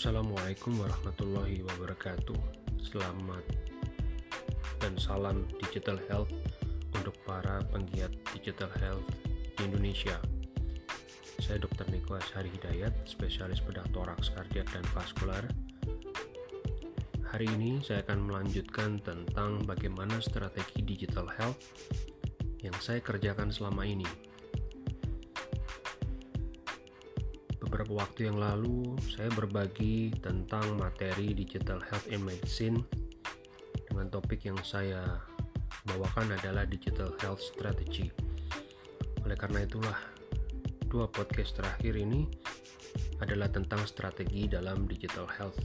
Assalamualaikum warahmatullahi wabarakatuh. Selamat dan salam digital health untuk para penggiat digital health di Indonesia. Saya Dr. Niko Ashari Hidayat, spesialis bedah toraks, kardiak, dan vaskular. Hari ini saya akan melanjutkan tentang bagaimana strategi digital health yang saya kerjakan selama ini beberapa waktu yang lalu saya berbagi tentang materi digital health and medicine dengan topik yang saya bawakan adalah digital health strategy. Oleh karena itulah dua podcast terakhir ini adalah tentang strategi dalam digital health.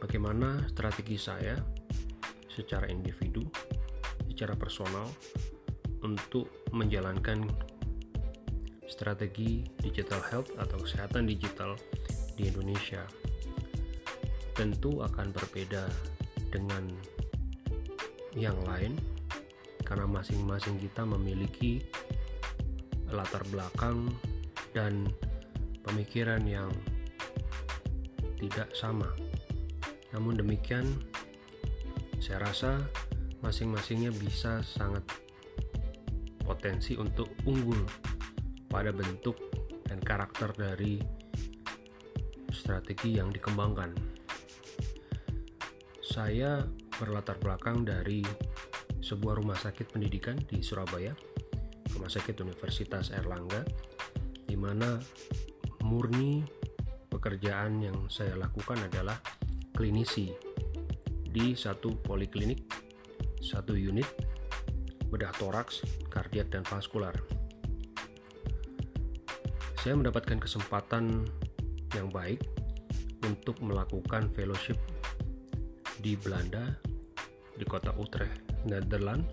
Bagaimana strategi saya secara individu, secara personal untuk menjalankan strategi digital health atau kesehatan digital di Indonesia tentu akan berbeda dengan yang lain karena masing-masing kita memiliki latar belakang dan pemikiran yang tidak sama. Namun demikian, saya rasa masing-masingnya bisa sangat potensi untuk unggul pada bentuk dan karakter dari strategi yang dikembangkan. Saya berlatar belakang dari sebuah rumah sakit pendidikan di Surabaya, Rumah Sakit Universitas Erlangga, di mana murni pekerjaan yang saya lakukan adalah klinisi di satu poliklinik, satu unit bedah toraks, kardiak, dan vaskular saya mendapatkan kesempatan yang baik untuk melakukan fellowship di Belanda di kota Utrecht, Netherlands.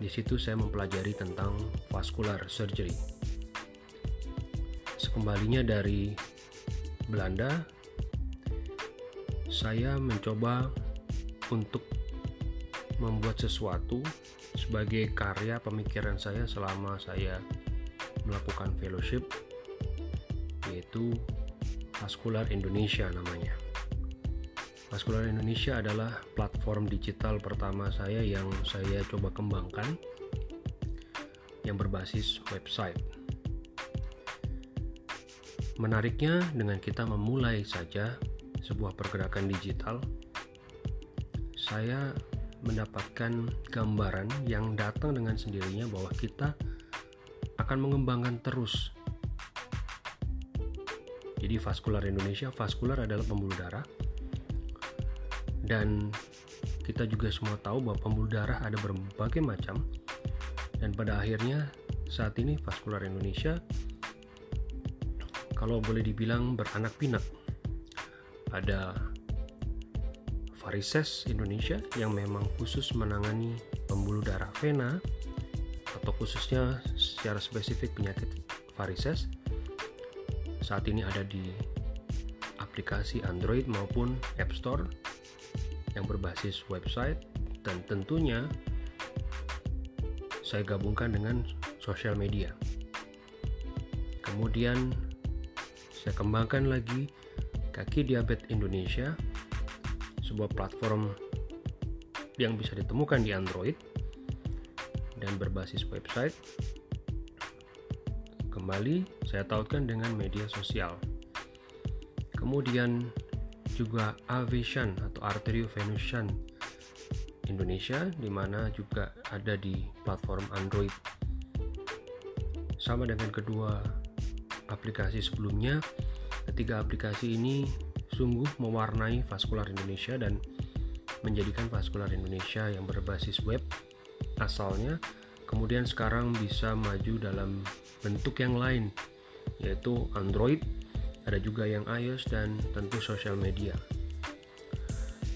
Di situ saya mempelajari tentang vascular surgery. Sekembalinya dari Belanda, saya mencoba untuk membuat sesuatu sebagai karya pemikiran saya selama saya melakukan fellowship yaitu Vaskular Indonesia namanya. Vaskular Indonesia adalah platform digital pertama saya yang saya coba kembangkan yang berbasis website. Menariknya dengan kita memulai saja sebuah pergerakan digital, saya mendapatkan gambaran yang datang dengan sendirinya bahwa kita akan mengembangkan terus jadi vaskular Indonesia, vaskular adalah pembuluh darah. Dan kita juga semua tahu bahwa pembuluh darah ada berbagai macam. Dan pada akhirnya saat ini vaskular Indonesia kalau boleh dibilang beranak pinak. Ada varises Indonesia yang memang khusus menangani pembuluh darah vena atau khususnya secara spesifik penyakit varises saat ini ada di aplikasi Android maupun App Store yang berbasis website dan tentunya saya gabungkan dengan sosial media. Kemudian saya kembangkan lagi Kaki Diabetes Indonesia, sebuah platform yang bisa ditemukan di Android dan berbasis website Kembali saya tautkan dengan media sosial. Kemudian juga Avision atau Arterio Venusian Indonesia di mana juga ada di platform Android. Sama dengan kedua aplikasi sebelumnya, ketiga aplikasi ini sungguh mewarnai Vaskular Indonesia dan menjadikan Vaskular Indonesia yang berbasis web asalnya kemudian sekarang bisa maju dalam bentuk yang lain yaitu Android, ada juga yang iOS dan tentu sosial media.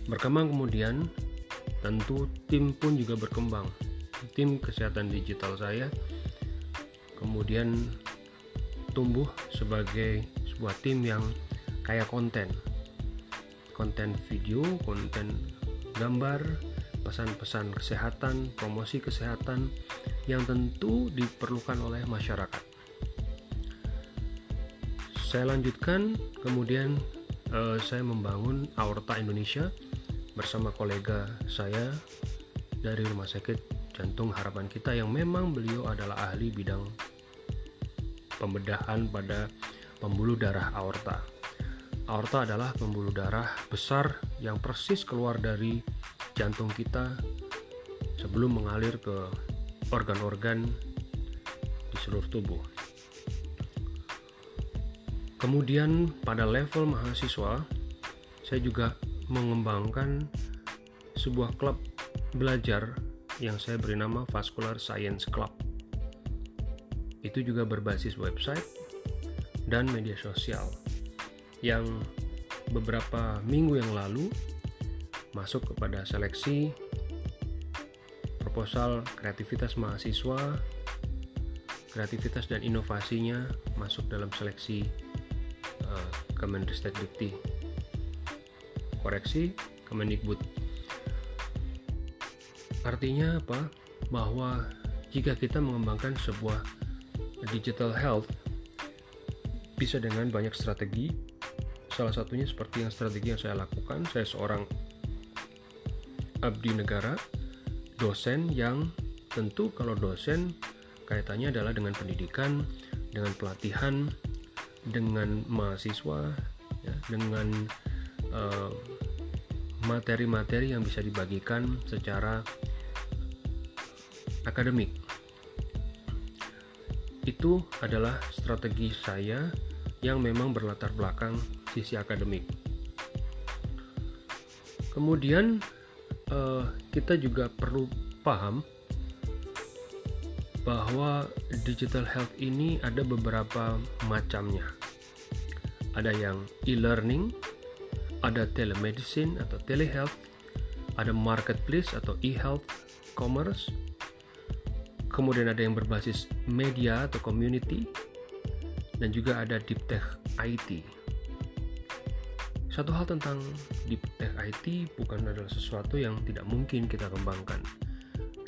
Berkembang kemudian tentu tim pun juga berkembang. Tim kesehatan digital saya kemudian tumbuh sebagai sebuah tim yang kaya konten. Konten video, konten gambar, pesan-pesan kesehatan, promosi kesehatan yang tentu diperlukan oleh masyarakat. saya lanjutkan, kemudian uh, saya membangun Aorta Indonesia bersama kolega saya dari Rumah Sakit Jantung Harapan Kita yang memang beliau adalah ahli bidang pembedahan pada pembuluh darah aorta. Aorta adalah pembuluh darah besar yang persis keluar dari jantung kita sebelum mengalir ke organ-organ di seluruh tubuh. Kemudian pada level mahasiswa, saya juga mengembangkan sebuah klub belajar yang saya beri nama Vascular Science Club. Itu juga berbasis website dan media sosial yang beberapa minggu yang lalu masuk kepada seleksi proposal kreativitas mahasiswa kreativitas dan inovasinya masuk dalam seleksi uh, Kemendikbud Dikti koreksi Kemendikbud artinya apa bahwa jika kita mengembangkan sebuah digital health bisa dengan banyak strategi. Salah satunya seperti yang strategi yang saya lakukan. Saya seorang abdi negara, dosen yang tentu kalau dosen kaitannya adalah dengan pendidikan, dengan pelatihan, dengan mahasiswa, ya, dengan eh, materi-materi yang bisa dibagikan secara akademik. Itu adalah strategi saya yang memang berlatar belakang sisi akademik. Kemudian uh, kita juga perlu paham bahwa digital health ini ada beberapa macamnya. Ada yang e-learning, ada telemedicine atau telehealth, ada marketplace atau e-health commerce, kemudian ada yang berbasis media atau community, dan juga ada Deep Tech IT. Satu hal tentang Deep Tech IT bukan adalah sesuatu yang tidak mungkin kita kembangkan.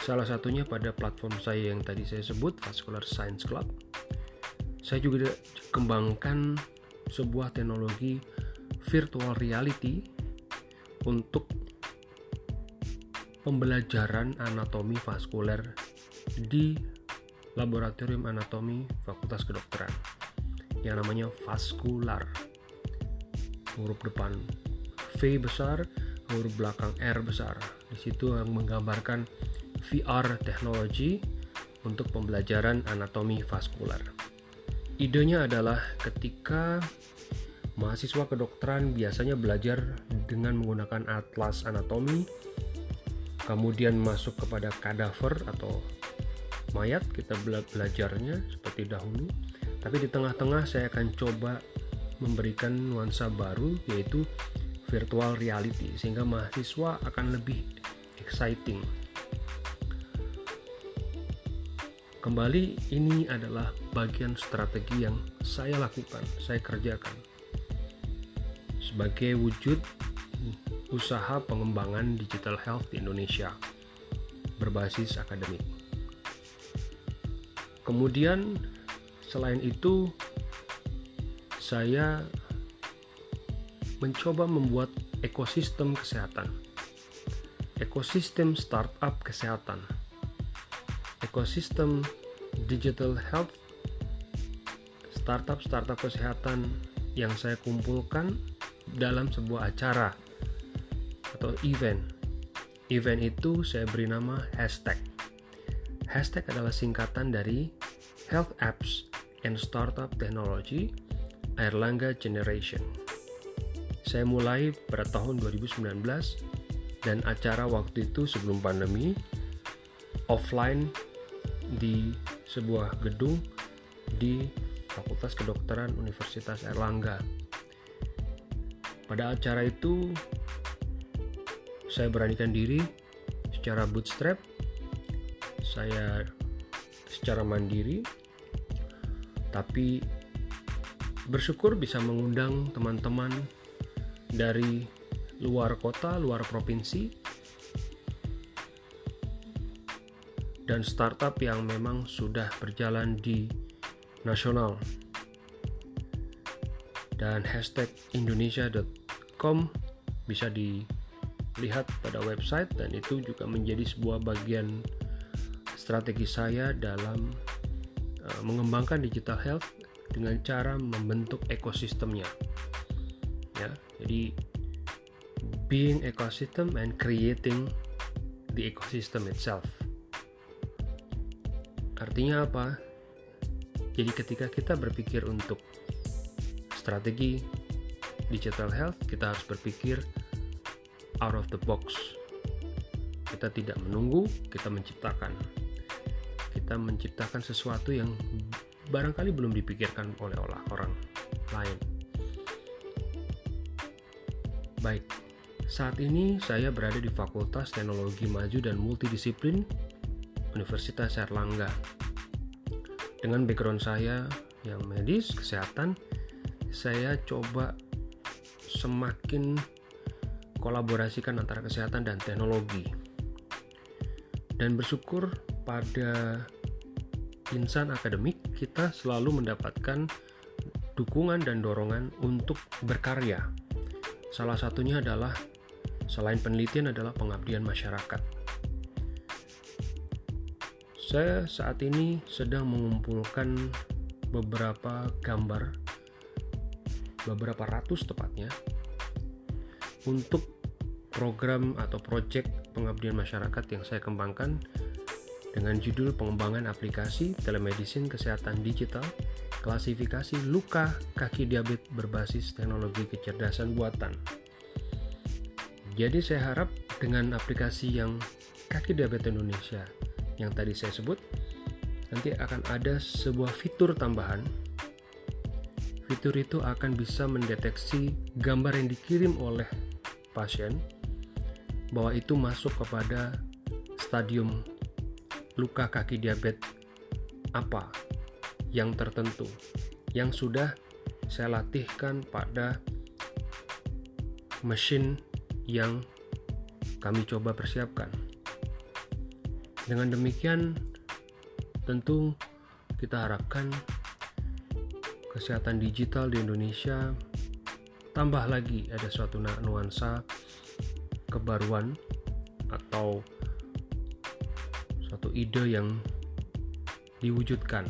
Salah satunya pada platform saya yang tadi saya sebut, Vascular Science Club. Saya juga kembangkan sebuah teknologi virtual reality untuk pembelajaran anatomi vaskuler di Laboratorium Anatomi Fakultas Kedokteran yang namanya vaskular huruf depan V besar huruf belakang R besar. Di situ yang menggambarkan VR teknologi untuk pembelajaran anatomi vaskular. Idenya adalah ketika mahasiswa kedokteran biasanya belajar dengan menggunakan atlas anatomi kemudian masuk kepada kadaver atau mayat kita belajarnya seperti dahulu. Tapi di tengah-tengah saya akan coba memberikan nuansa baru yaitu virtual reality sehingga mahasiswa akan lebih exciting. Kembali ini adalah bagian strategi yang saya lakukan, saya kerjakan sebagai wujud usaha pengembangan digital health di Indonesia berbasis akademik. Kemudian Selain itu, saya mencoba membuat ekosistem kesehatan, ekosistem startup kesehatan, ekosistem digital health, startup-startup kesehatan yang saya kumpulkan dalam sebuah acara atau event. Event itu saya beri nama hashtag. Hashtag adalah singkatan dari Health Apps and Startup Technology Airlangga Generation. Saya mulai pada tahun 2019 dan acara waktu itu sebelum pandemi offline di sebuah gedung di Fakultas Kedokteran Universitas Erlangga. Pada acara itu saya beranikan diri secara bootstrap. Saya secara mandiri tapi bersyukur bisa mengundang teman-teman dari luar kota, luar provinsi, dan startup yang memang sudah berjalan di nasional. dan hashtag indonesia.com bisa dilihat pada website dan itu juga menjadi sebuah bagian strategi saya dalam uh, mengembangkan digital health dengan cara membentuk ekosistemnya. Ya jadi being ecosystem and creating the ecosystem itself. Artinya apa? Jadi ketika kita berpikir untuk strategi digital health kita harus berpikir out of the box. Kita tidak menunggu kita menciptakan. Kita menciptakan sesuatu yang barangkali belum dipikirkan oleh orang lain. Baik, saat ini saya berada di Fakultas Teknologi Maju dan Multidisiplin Universitas Erlangga. Dengan background saya yang medis, kesehatan, saya coba semakin kolaborasikan antara kesehatan dan teknologi. Dan bersyukur pada insan akademik kita selalu mendapatkan dukungan dan dorongan untuk berkarya. Salah satunya adalah selain penelitian adalah pengabdian masyarakat. Saya saat ini sedang mengumpulkan beberapa gambar beberapa ratus tepatnya untuk program atau proyek pengabdian masyarakat yang saya kembangkan dengan judul pengembangan aplikasi telemedicine kesehatan digital, klasifikasi luka kaki diabetes berbasis teknologi kecerdasan buatan. Jadi saya harap dengan aplikasi yang kaki diabetes Indonesia yang tadi saya sebut, nanti akan ada sebuah fitur tambahan. Fitur itu akan bisa mendeteksi gambar yang dikirim oleh pasien bahwa itu masuk kepada stadium luka kaki diabetes apa yang tertentu yang sudah saya latihkan pada mesin yang kami coba persiapkan. Dengan demikian, tentu kita harapkan kesehatan digital di Indonesia tambah lagi ada suatu nuansa kebaruan atau suatu ide yang diwujudkan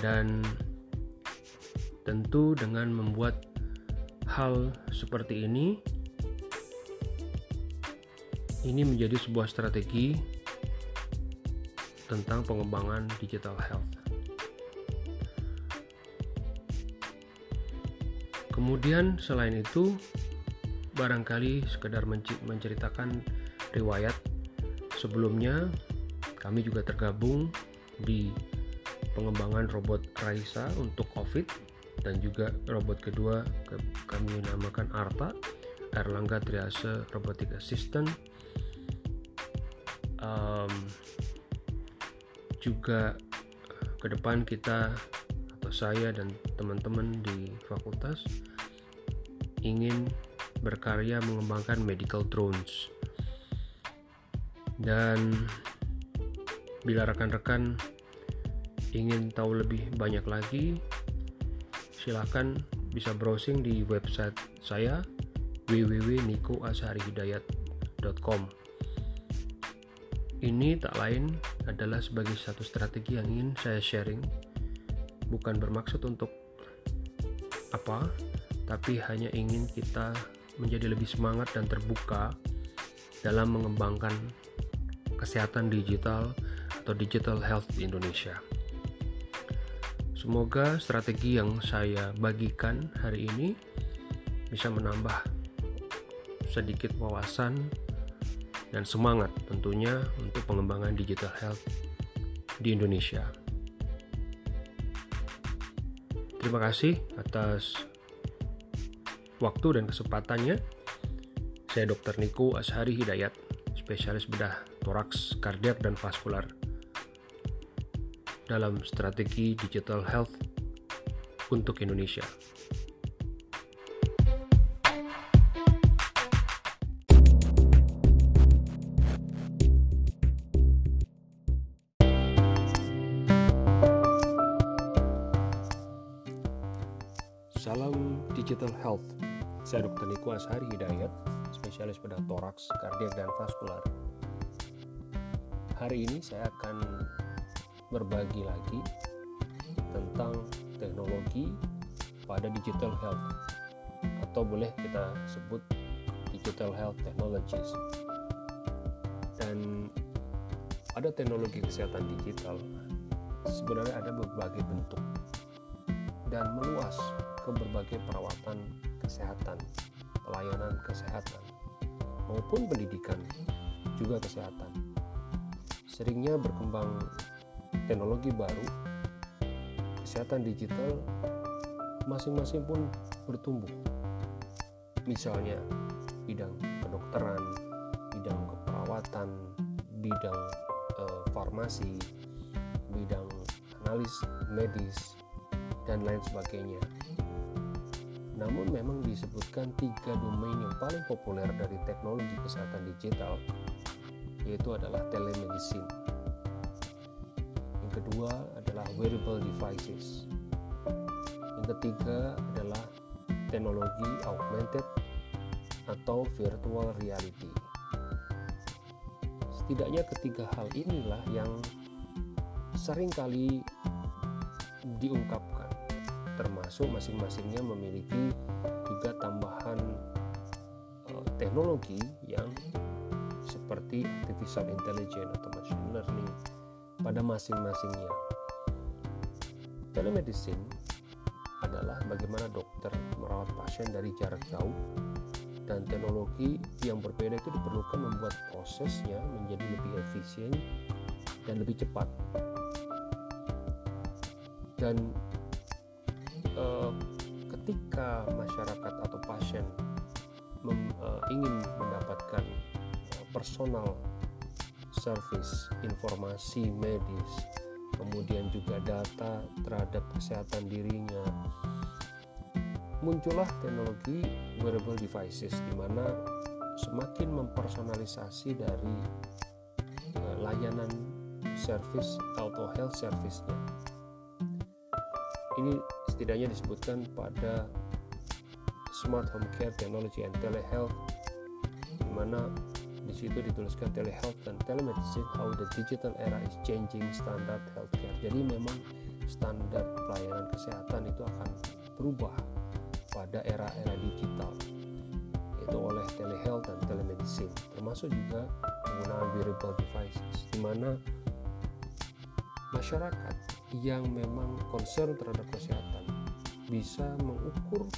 dan tentu dengan membuat hal seperti ini ini menjadi sebuah strategi tentang pengembangan digital health. Kemudian selain itu barangkali sekedar menceritakan riwayat Sebelumnya, kami juga tergabung di pengembangan robot Raisa untuk COVID dan juga robot kedua kami namakan ARTA, Erlangga Triase Robotic Assistant. Um, juga ke depan kita atau saya dan teman-teman di fakultas ingin berkarya mengembangkan medical drones dan bila rekan-rekan ingin tahu lebih banyak lagi, silahkan bisa browsing di website saya www.nikoasharihidayat.com. Ini tak lain adalah sebagai satu strategi yang ingin saya sharing, bukan bermaksud untuk apa, tapi hanya ingin kita menjadi lebih semangat dan terbuka dalam mengembangkan kesehatan digital atau digital health di Indonesia. Semoga strategi yang saya bagikan hari ini bisa menambah sedikit wawasan dan semangat tentunya untuk pengembangan digital health di Indonesia. Terima kasih atas waktu dan kesempatannya. Saya Dr. Niko Ashari Hidayat, spesialis bedah toraks, kardiak, dan vaskular dalam strategi digital health untuk Indonesia. Salam Digital Health. Saya Dr. Niko Ashari Hidayat, spesialis bedah toraks, kardiak, dan vaskular. Hari ini saya akan berbagi lagi tentang teknologi pada digital health atau boleh kita sebut digital health technologies. Dan ada teknologi kesehatan digital sebenarnya ada berbagai bentuk dan meluas ke berbagai perawatan kesehatan, pelayanan kesehatan, maupun pendidikan, juga kesehatan. Seringnya berkembang teknologi baru, kesehatan digital masing-masing pun bertumbuh. Misalnya bidang kedokteran, bidang keperawatan, bidang eh, farmasi, bidang analis medis, dan lain sebagainya. Namun memang disebutkan tiga domain yang paling populer dari teknologi kesehatan digital yaitu adalah telemedicine. Yang kedua adalah wearable devices. Yang ketiga adalah teknologi augmented atau virtual reality. Setidaknya ketiga hal inilah yang sering kali diungkapkan termasuk masing-masingnya memiliki juga tambahan uh, teknologi yang seperti artificial intelligence atau machine learning pada masing-masingnya. Telemedicine adalah bagaimana dokter merawat pasien dari jarak jauh dan teknologi yang berbeda itu diperlukan membuat prosesnya menjadi lebih efisien dan lebih cepat. Dan Eh, ketika masyarakat atau pasien mem, uh, ingin mendapatkan personal service informasi medis kemudian juga data terhadap kesehatan dirinya. Muncullah teknologi wearable devices di mana semakin mempersonalisasi dari uh, layanan service atau health service-nya. Ini setidaknya disebutkan pada Smart Home Care Technology and Telehealth di mana situ dituliskan telehealth dan telemedicine how the digital era is changing standard healthcare. Jadi memang standar pelayanan kesehatan itu akan berubah pada era-era digital yaitu oleh telehealth dan telemedicine termasuk juga penggunaan wearable devices di mana masyarakat yang memang concern terhadap kesehatan bisa mengukur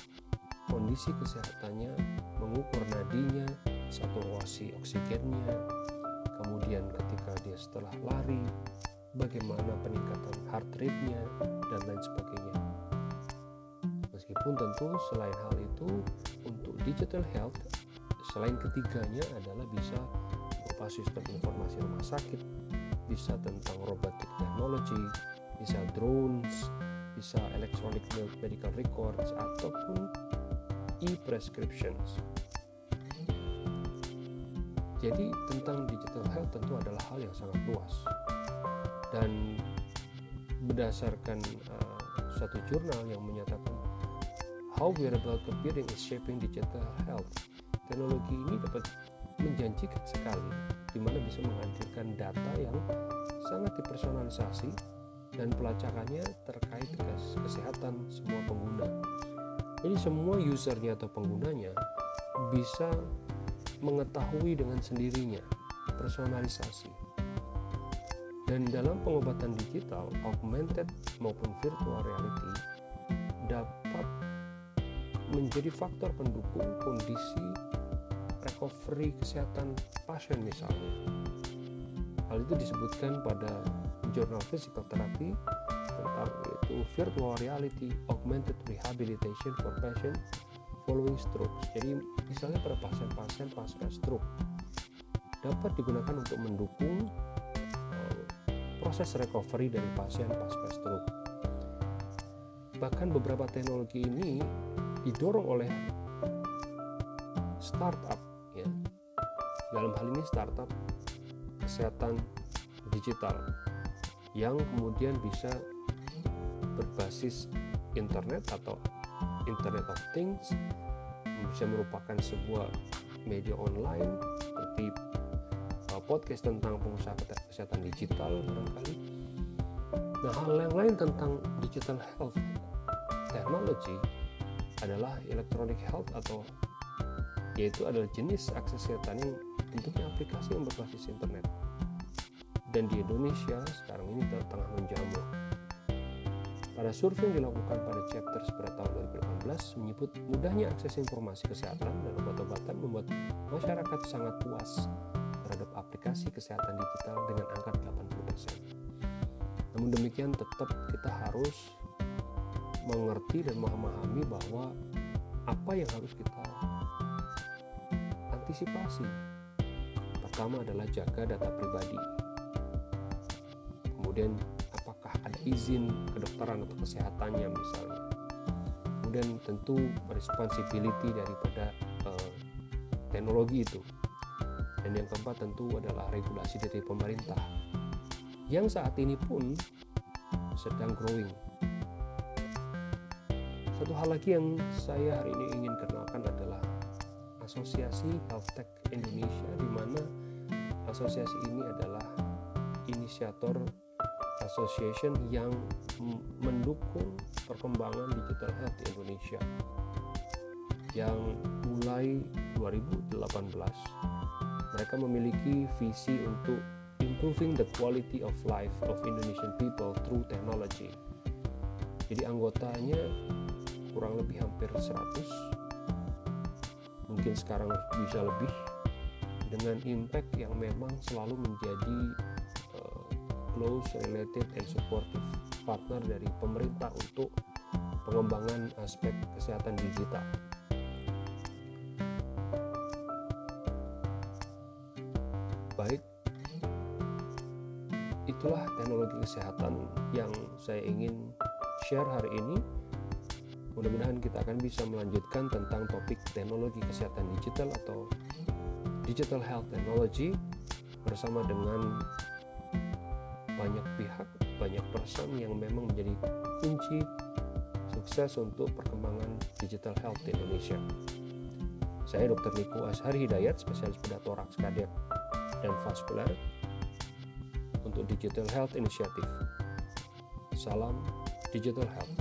kondisi kesehatannya, mengukur nadinya, saturasi oksigennya, kemudian ketika dia setelah lari, bagaimana peningkatan heart rate-nya, dan lain sebagainya. Meskipun tentu selain hal itu, untuk digital health, selain ketiganya adalah bisa berupa sistem informasi rumah sakit, bisa tentang robotic technology, bisa drones, bisa electronic medical records ataupun e-prescriptions. Jadi tentang digital health tentu adalah hal yang sangat luas dan berdasarkan uh, satu jurnal yang menyatakan how wearable computing is shaping digital health. Teknologi ini dapat menjanjikan sekali di mana bisa menghadirkan data yang sangat dipersonalisasi dan pelacakannya terkait kesehatan semua pengguna. Jadi semua usernya atau penggunanya bisa mengetahui dengan sendirinya personalisasi. Dan dalam pengobatan digital, augmented maupun virtual reality dapat menjadi faktor pendukung kondisi recovery kesehatan pasien misalnya. Hal itu disebutkan pada Journal Physical Therapy tentang yaitu virtual reality augmented rehabilitation for patient following stroke. Jadi misalnya pada pasien-pasien pasca stroke dapat digunakan untuk mendukung uh, proses recovery dari pasien pasca stroke. Bahkan beberapa teknologi ini didorong oleh startup ya. Dalam hal ini startup kesehatan digital yang kemudian bisa berbasis internet atau Internet of Things bisa merupakan sebuah media online seperti uh, podcast tentang pengusaha kesehatan digital barangkali. Nah hal yang lain tentang digital health technology adalah electronic health atau yaitu adalah jenis akses kesehatan yang bentuknya aplikasi yang berbasis internet. Dan di Indonesia sekarang ini tengah menjamur pada survei yang dilakukan pada chapter pada tahun 2018 menyebut mudahnya akses informasi kesehatan dan obat-obatan membuat masyarakat sangat puas terhadap aplikasi kesehatan digital dengan angka 80%. Namun demikian tetap kita harus mengerti dan memahami bahwa apa yang harus kita antisipasi. Pertama adalah jaga data pribadi. Kemudian izin kedokteran atau kesehatannya misalnya kemudian tentu responsibility daripada uh, teknologi itu. Dan yang keempat tentu adalah regulasi dari pemerintah. Yang saat ini pun sedang growing. Satu hal lagi yang saya hari ini ingin kenalkan adalah Asosiasi Health Tech Indonesia di mana asosiasi ini adalah inisiator Association yang mendukung perkembangan digital health di Indonesia. Yang mulai 2018 mereka memiliki visi untuk improving the quality of life of Indonesian people through technology. Jadi anggotanya kurang lebih hampir 100 mungkin sekarang bisa lebih dengan impact yang memang selalu menjadi close, related, and supportive partner dari pemerintah untuk pengembangan aspek kesehatan digital. Baik, itulah teknologi kesehatan yang saya ingin share hari ini. Mudah-mudahan kita akan bisa melanjutkan tentang topik teknologi kesehatan digital atau digital health technology bersama dengan banyak pihak, banyak person yang memang menjadi kunci sukses untuk perkembangan digital health di Indonesia. Saya Dr. Niko Ashari Hidayat, spesialis bedah toraks, kardiak, dan vaskuler untuk Digital Health Initiative. Salam Digital Health.